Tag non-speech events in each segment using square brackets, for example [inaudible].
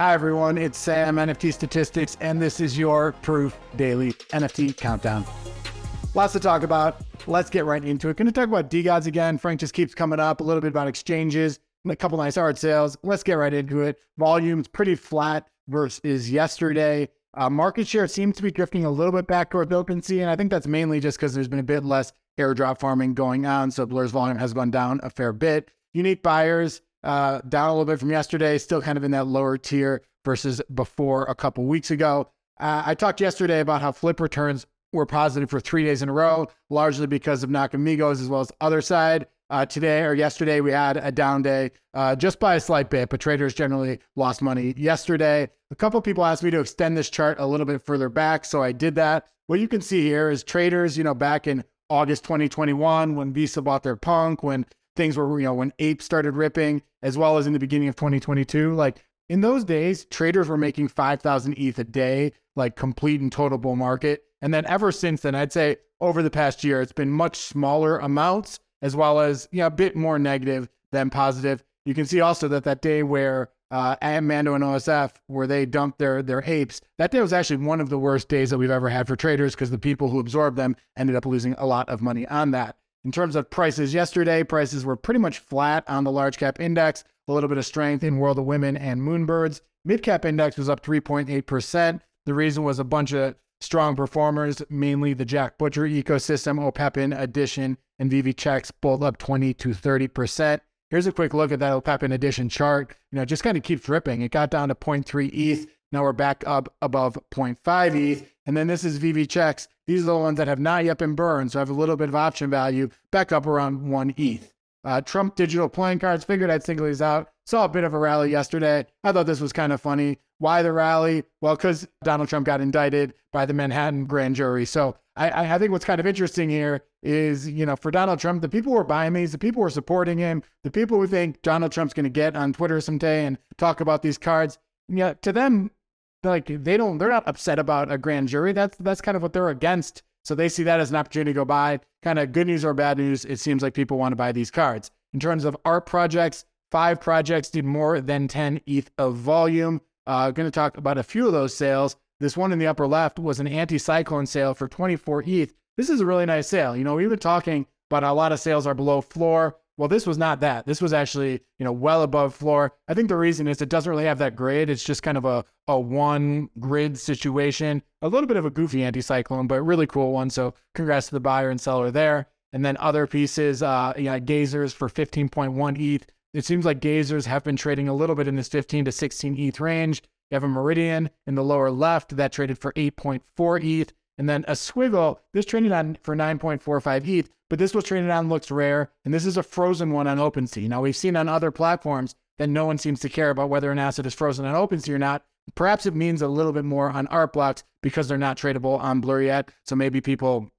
Hi, everyone. It's Sam, NFT Statistics, and this is your Proof Daily NFT Countdown. Lots to talk about. Let's get right into it. Going to talk about DeGods again. Frank just keeps coming up. A little bit about exchanges, a couple nice art sales. Let's get right into it. Volume's pretty flat versus yesterday. Uh, market share seems to be drifting a little bit back towards OpenSea, and I think that's mainly just because there's been a bit less airdrop farming going on. So Blur's volume has gone down a fair bit. Unique buyers uh, down a little bit from yesterday, still kind of in that lower tier versus before a couple weeks ago. Uh, I talked yesterday about how flip returns were positive for three days in a row, largely because of Nakamigos as well as Otherside. Uh, today or yesterday, we had a down day uh, just by a slight bit, but traders generally lost money yesterday. A couple people asked me to extend this chart a little bit further back, so I did that. What you can see here is traders, you know, back in August 2021 when Visa bought their punk, when things were, you know, when Ape started ripping, as well as in the beginning of 2022. Like in those days, traders were making 5,000 ETH a day, like complete and total bull market. And then ever since then, I'd say over the past year, it's been much smaller amounts, as well as, you know, a bit more negative than positive. You can see also that that day where uh, Mando and OSF, where they dumped their their apes, that day was actually one of the worst days that we've ever had for traders because the people who absorbed them ended up losing a lot of money on that. In terms of prices yesterday, prices were pretty much flat on the large cap index, a little bit of strength in World of Women and Moonbirds. Mid cap index was up 3.8%. The reason was a bunch of strong performers, mainly the Jack Butcher ecosystem, OPEPIN Edition, and VV Checks, both up 20 to 30%. Here's a quick look at that OPEPIN Edition chart. You know, just kind of keeps ripping. It got down to 0.3 ETH. Now we're back up above 0.5 ETH. And then this is VV checks. These are the ones that have not yet been burned, so have a little bit of option value, back up around one ETH. Uh, Trump digital playing cards, figured I'd single these out. Saw a bit of a rally yesterday. I thought this was kind of funny. Why the rally? Well, because Donald Trump got indicted by the Manhattan grand jury. So I, I think what's kind of interesting here is, you know, for Donald Trump, the people who are buying these, the people who are supporting him, the people who think Donald Trump's going to get on Twitter someday and talk about these cards, yeah, to them, like they don't they're not upset about a grand jury. That's that's kind of what they're against. So they see that as an opportunity to go buy. Kind of good news or bad news, it seems like people want to buy these cards. In terms of art projects, five projects did more than 10 ETH of volume. Uh, going to talk about a few of those sales. This one in the upper left was an anti-cyclone sale for 24 ETH. This is a really nice sale. You know, we've been talking about a lot of sales are below floor. Well, this was not that. This was actually, you know, well above floor. I think the reason is it doesn't really have that grid. It's just kind of a, a one grid situation. A little bit of a goofy anti-cyclone, but really cool one. So congrats to the buyer and seller there. And then other pieces, uh, you know, Gazers for 15.1 ETH. It seems like Gazers have been trading a little bit in this 15 to 16 ETH range. You have a Meridian in the lower left that traded for 8.4 ETH. And then a Squiggle, this traded on for 9.45 ETH, but this was traded on LooksRare. And this is a frozen one on OpenSea. Now, we've seen on other platforms that no one seems to care about whether an asset is frozen on OpenSea or not. Perhaps it means a little bit more on art blocks because they're not tradable on Blur yet. So maybe people,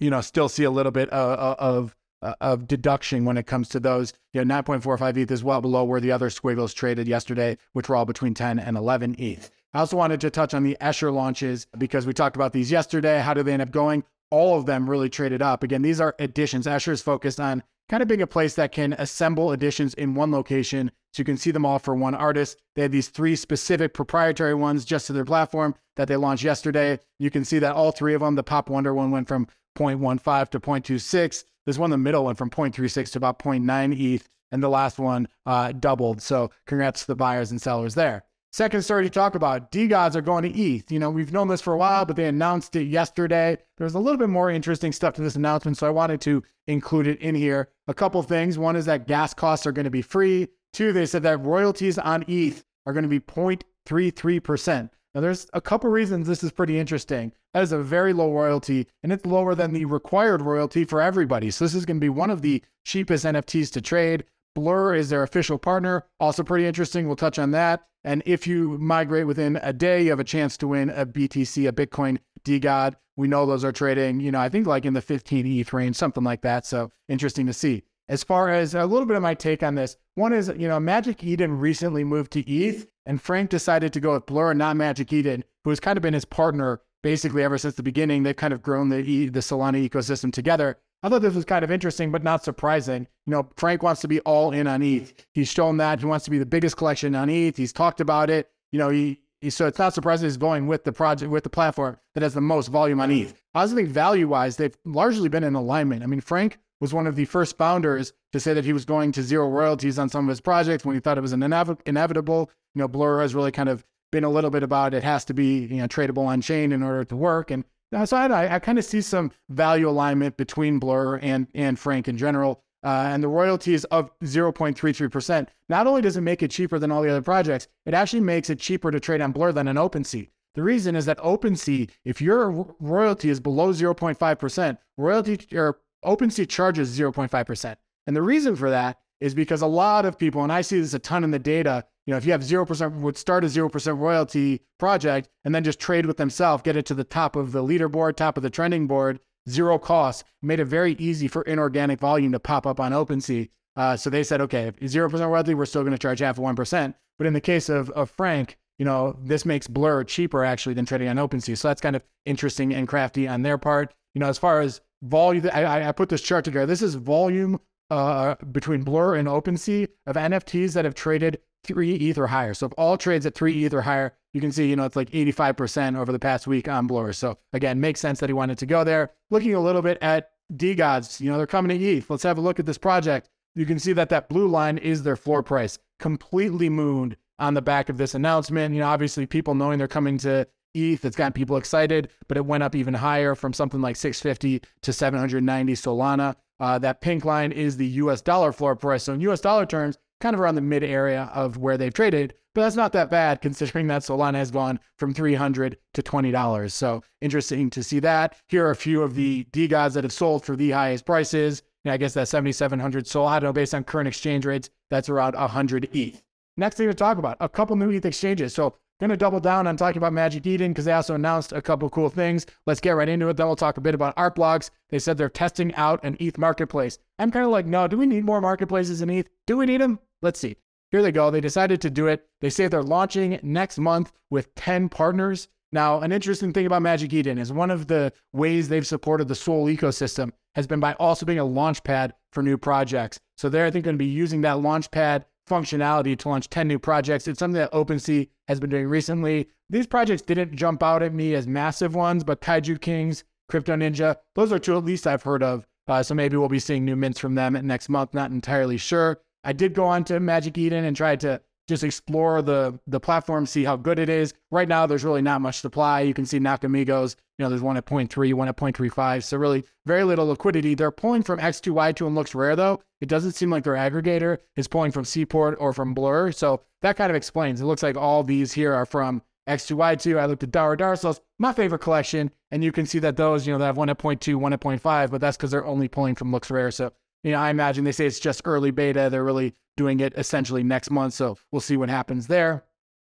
you know, still see a little bit of, of uh, of deduction when it comes to those. You know, 9.45 ETH is well below where the other squiggles traded yesterday, which were all between 10 and 11 ETH. I also wanted to touch on the Escher launches because we talked about these yesterday. How do they end up going? All of them really traded up. Again, these are editions. Escher is focused on kind of being a place that can assemble editions in one location so you can see them all for one artist. They have these three specific proprietary ones just to their platform that they launched yesterday. You can see that all three of them, the Pop Wonder one went from 0.15 to 0.26. This one, the middle went from 0.36 to about 0.9 ETH, and the last one uh, doubled. So congrats to the buyers and sellers there. Second story to talk about, DeGods are going to ETH. You know, we've known this for a while, but they announced it yesterday. There's a little bit more interesting stuff to this announcement, so I wanted to include it in here. A couple things. One is that gas costs are going to be free. Two, they said that royalties on ETH are going to be 0.33%. Now, there's a couple reasons this is pretty interesting. That is a very low royalty, and it's lower than the required royalty for everybody. So, this is going to be one of the cheapest NFTs to trade. Blur is their official partner. Also, pretty interesting. We'll touch on that. And if you migrate within a day, you have a chance to win a BTC, a Bitcoin DeGod. We know those are trading, you know, I think like in the 15 ETH range, something like that. So interesting to see. As far as a little bit of my take on this, one is, you know, Magic Eden recently moved to ETH, and Frank decided to go with Blur, and not Magic Eden, who has kind of been his partner basically ever since the beginning. They've kind of grown the the Solana ecosystem together. I thought this was kind of interesting, but not surprising. You know, Frank wants to be all in on ETH. He's shown that he wants to be the biggest collection on ETH. He's talked about it. you know, he, he so it's not surprising he's going with the project with the platform that has the most volume on ETH. I also think value wise, they've largely been in alignment. I mean, Frank was one of the first founders to say that he was going to zero royalties on some of his projects when he thought it was an inev- inevitable. You know, Blur has really kind of been a little bit about it has to be you know tradable on chain in order to work, and so I, I kind of see some value alignment between Blur and and Frank in general. Uh, and the royalties of 0.33%. Not only does it make it cheaper than all the other projects, it actually makes it cheaper to trade on Blur than an OpenSea. The reason is that OpenSea, if your royalty is below 0.5%, royalty or OpenSea charges 0.5%. And the reason for that is because a lot of people, and I see this a ton in the data, you know, if you have 0%, would start a 0% royalty project and then just trade with themselves, get it to the top of the leaderboard, top of the trending board, zero cost, made it very easy for inorganic volume to pop up on OpenSea. Uh, so they said, okay, 0% royalty, we're still going to charge half of 1%. But in the case of, of Frank, you know, this makes Blur cheaper actually than trading on OpenSea. So that's kind of interesting and crafty on their part. You know, as far as volume, I, I put this chart together. This is volume uh, between Blur and OpenSea of NFTs that have traded three ETH or higher. So if all trades at three ETH or higher, you can see, you know, it's like 85% over the past week on Blur. So again, makes sense that he wanted to go there. Looking a little bit at DeGods, you know, they're coming to ETH. Let's have a look at this project. You can see that that blue line is their floor price, completely mooned on the back of this announcement. You know, obviously people knowing they're coming to ETH, it's got people excited, but it went up even higher from something like 650 to 790 Solana. Uh, that pink line is the US dollar floor price. So in US dollar terms, kind of around the mid area of where they've traded, but that's not that bad considering that Solana has gone from 300 to $20. So interesting to see that. Here are a few of the DeGods that have sold for the highest prices. I guess that 7,700 Solana based on current exchange rates, that's around 100 ETH. Next thing to talk about, a couple new ETH exchanges. So Going to double down on talking about Magic Eden because they also announced a couple cool things. Let's get right into it. Then we'll talk a bit about Artblocks. They said they're testing out an ETH marketplace. I'm kind of like, no, do we need more marketplaces in ETH? Do we need them? Let's see. Here they go. They decided to do it. They say they're launching next month with 10 partners. Now, an interesting thing about Magic Eden is one of the ways they've supported the Sol ecosystem has been by also being a launch pad for new projects. So they're, I think, going to be using that launch pad functionality to launch 10 new projects. It's something that OpenSea has been doing recently. These projects didn't jump out at me as massive ones, but Kaiju Kings, Crypto Ninja, those are two at least I've heard of. Uh, so maybe we'll be seeing new mints from them next month. Not entirely sure. I did go on to Magic Eden and try to just explore the the platform, see how good it is. Right now, there's really not much supply. You can see Nakamigos, you know, there's one at 0.3, one at 0.35. So really very little liquidity. They're pulling from X2Y2 and LooksRare though. It doesn't seem like their aggregator is pulling from Seaport or from Blur. So that kind of explains. It looks like all these here are from X2Y2. I looked at Dara Darsos, my favorite collection, and you can see that those, you know, they have one at 0.2, one at 0.5, but that's because they're only pulling from LooksRare. So you know, I imagine they say it's just early beta. They're really doing it essentially next month. So we'll see what happens there.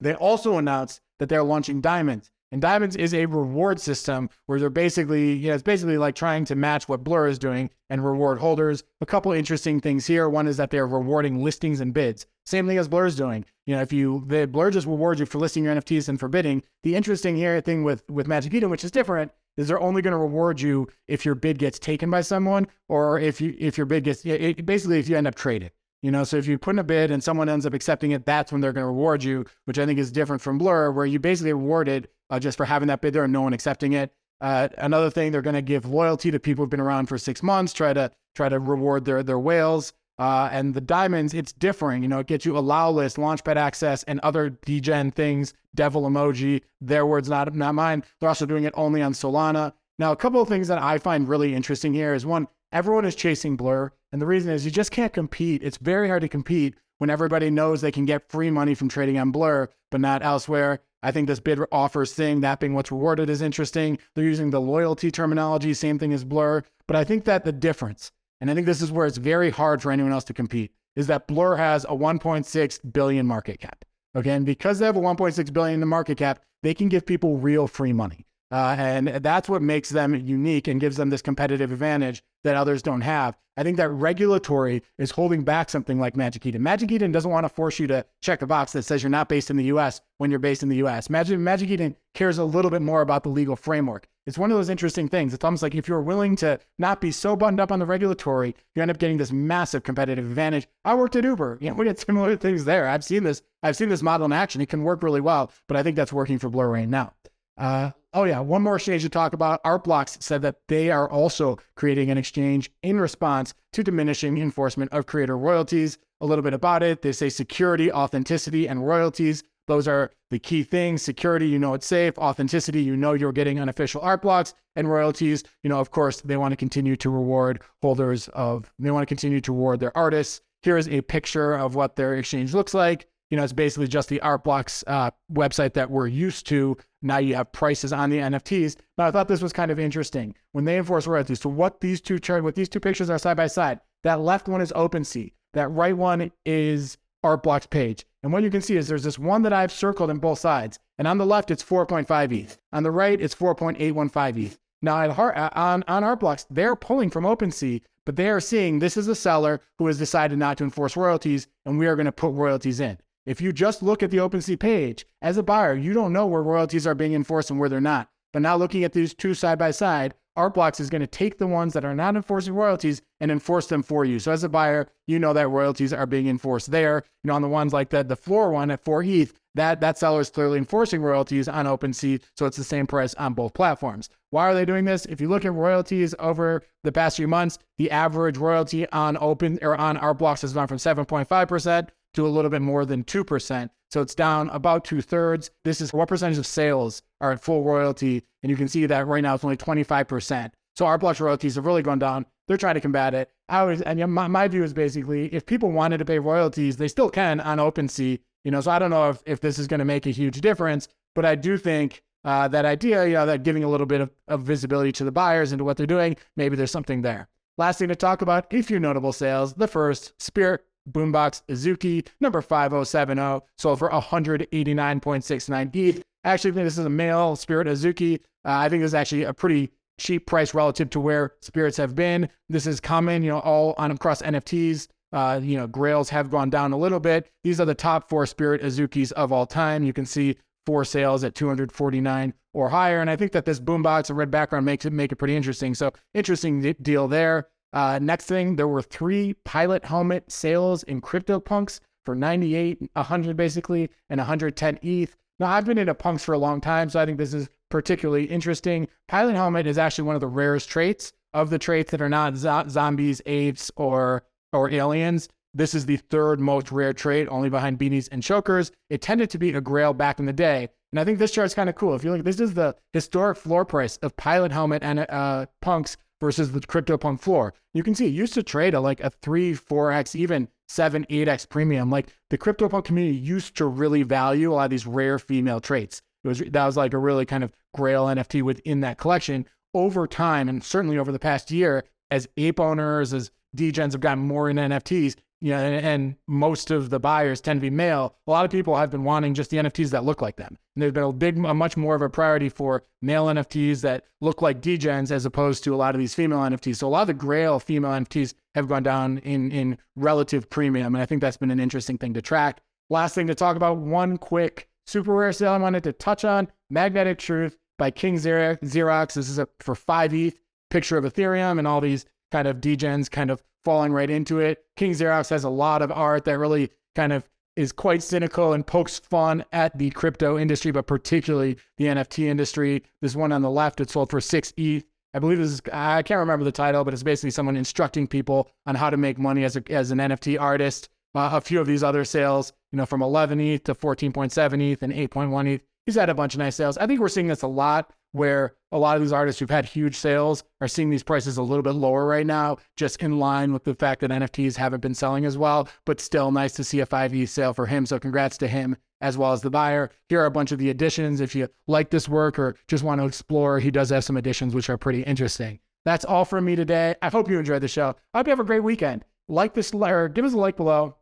They also announced that they're launching Diamonds. And Diamonds is a reward system where they're basically, you know, it's basically like trying to match what Blur is doing and reward holders. A couple interesting things here. One is that they're rewarding listings and bids. Same thing as Blur is doing. You know, if you the Blur just rewards you for listing your NFTs and for bidding. The interesting here thing with with Magic Eden, which is different, is they're only going to reward you if your bid gets taken by someone or if you if your bid gets it, basically if you end up traded. You know, so if you put in a bid and someone ends up accepting it, that's when they're going to reward you, which I think is different from Blur, where you basically rewarded uh, just for having that bid there and no one accepting it. Uh, another thing, they're going to give loyalty to people who've been around for six months, try to try to reward their their whales. Uh, and the diamonds, it's differing. You know, it gets you allow list, launchpad access, and other degen things. Devil emoji, their words, not not mine. They're also doing it only on Solana. Now, a couple of things that I find really interesting here is one, everyone is chasing Blur. And the reason is you just can't compete. It's very hard to compete when everybody knows they can get free money from trading on Blur, but not elsewhere. I think this bid offers thing, that being what's rewarded, is interesting. They're using the loyalty terminology, same thing as Blur. But I think that the difference, and I think this is where it's very hard for anyone else to compete, is that Blur has a 1.6 billion market cap. Okay, and because they have a 1.6 billion in the market cap, they can give people real free money. Uh, and that's what makes them unique and gives them this competitive advantage that others don't have. I think that regulatory is holding back something like Magic Eden. Magic Eden doesn't want to force you to check a box that says you're not based in the US when you're based in the US. Magic, Magic Eden cares a little bit more about the legal framework. It's one of those interesting things. It's almost like if you're willing to not be so buttoned up on the regulatory, you end up getting this massive competitive advantage. I worked at Uber. You know, we had similar [laughs] things there. I've seen this. I've seen this model in action. It can work really well, but I think that's working for Blur right now. Uh, oh yeah, one more exchange to talk about. Artblocks said that they are also creating an exchange in response to diminishing enforcement of creator royalties. A little bit about it. They say security, authenticity, and royalties. Those are the key things. Security, you know it's safe. Authenticity, you know you're getting unofficial art blocks. And royalties, you know, of course, they want to continue to reward holders of, they want to continue to reward their artists. Here is a picture of what their exchange looks like you know, it's basically just the Artblocks uh, website that we're used to. Now you have prices on the NFTs. Now I thought this was kind of interesting when they enforce royalties. So what these two chart, what these two pictures are side by side. That left one is OpenSea. That right one is Artblocks page. And what you can see is there's this one that I've circled in both sides. And on the left, it's 4.5 ETH. On the right, it's 4.815 ETH. Now uh, on, on Artblocks, they're pulling from OpenSea, but they are seeing this is a seller who has decided not to enforce royalties, and we are going to put royalties in. If you just look at the OpenSea page, as a buyer, you don't know where royalties are being enforced and where they're not. But now looking at these two side by side, Artblocks is going to take the ones that are not enforcing royalties and enforce them for you. So as a buyer, you know that royalties are being enforced there. You know, on the ones like the the floor one at 4 ETH, that that seller is clearly enforcing royalties on OpenSea, so it's the same price on both platforms. Why are they doing this? If you look at royalties over the past few months, the average royalty on open or on Artblocks has gone from 7.5% to a little bit more than 2%. So it's down about two thirds. This is what percentage of sales are at full royalty. And you can see that right now it's only 25%. So Artblocks royalties have really gone down. They're trying to combat it. I was, and my, my view is basically if people wanted to pay royalties, they still can on OpenSea. You know, so I don't know if, if this is going to make a huge difference, but I do think uh, that idea, you know, that giving a little bit of, of visibility to the buyers into what they're doing, maybe there's something there. Last thing to talk about, a few notable sales. The first, Spirit Boombox Azuki, number 5070, sold for 189.69 ETH. I actually think this is a male Spirit Azuki. Uh, I think this is actually a pretty cheap price relative to where spirits have been. This is common, you know, all on across NFTs. Uh, you know, grails have gone down a little bit. These are the top four Spirit Azukis of all time. You can see four sales at 249 or higher. And I think that this boombox and red background makes it make it pretty interesting. So interesting deal there. Uh, next thing, there were three pilot helmet sales in CryptoPunks for 98, 100 basically, and 110 ETH. Now, I've been into punks for a long time, so I think this is particularly interesting. Pilot helmet is actually one of the rarest traits of the traits that are not zo- zombies, apes, or or aliens. This is the third most rare trait, only behind beanies and chokers. It tended to be a grail back in the day. And I think this chart's kind of cool. If you look, this is the historic floor price of pilot helmet and uh, punks versus the crypto CryptoPunk floor. You can see it used to trade at like a 3, 4x, even 7, 8x premium. Like the crypto CryptoPunk community used to really value a lot of these rare female traits. It was that was like a really kind of grail NFT within that collection. Over time, and certainly over the past year, as ape owners, as degens have gotten more in NFTs, you know, and, and, most of the buyers tend to be male. A lot of people have been wanting just the NFTs that look like them. And there's been a big, a much more of a priority for male NFTs that look like degens as opposed to a lot of these female NFTs. So a lot of the Grail female NFTs have gone down in in relative premium, and I think that's been an interesting thing to track. Last thing to talk about, one quick SuperRare sale I wanted to touch on: Magnetic Truth by King Xerox. This is a for five ETH picture of Ethereum and all these kind of degens kind of falling right into it. King Xerox has a lot of art that really kind of is quite cynical and pokes fun at the crypto industry, but particularly the NFT industry. This one on the left, it sold for six ETH. I believe this is, I can't remember the title, but it's basically someone instructing people on how to make money as, a, as an NFT artist. Uh, a few of these other sales, you know, from 11 ETH to 14.7 ETH and 8.1 ETH. He's had a bunch of nice sales. I think we're seeing this a lot where a lot of these artists who've had huge sales are seeing these prices a little bit lower right now, just in line with the fact that NFTs haven't been selling as well, but still nice to see a 5E sale for him. So congrats to him as well as the buyer. Here are a bunch of the additions. If you like this work or just want to explore, he does have some additions which are pretty interesting. That's all from me today. I hope you enjoyed the show. I hope you have a great weekend. Like this or give us a like below.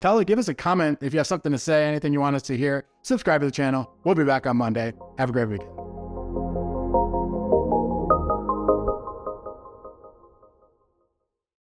Tell give us a comment if you have something to say, anything you want us to hear. Subscribe to the channel. We'll be back on Monday. Have a great weekend.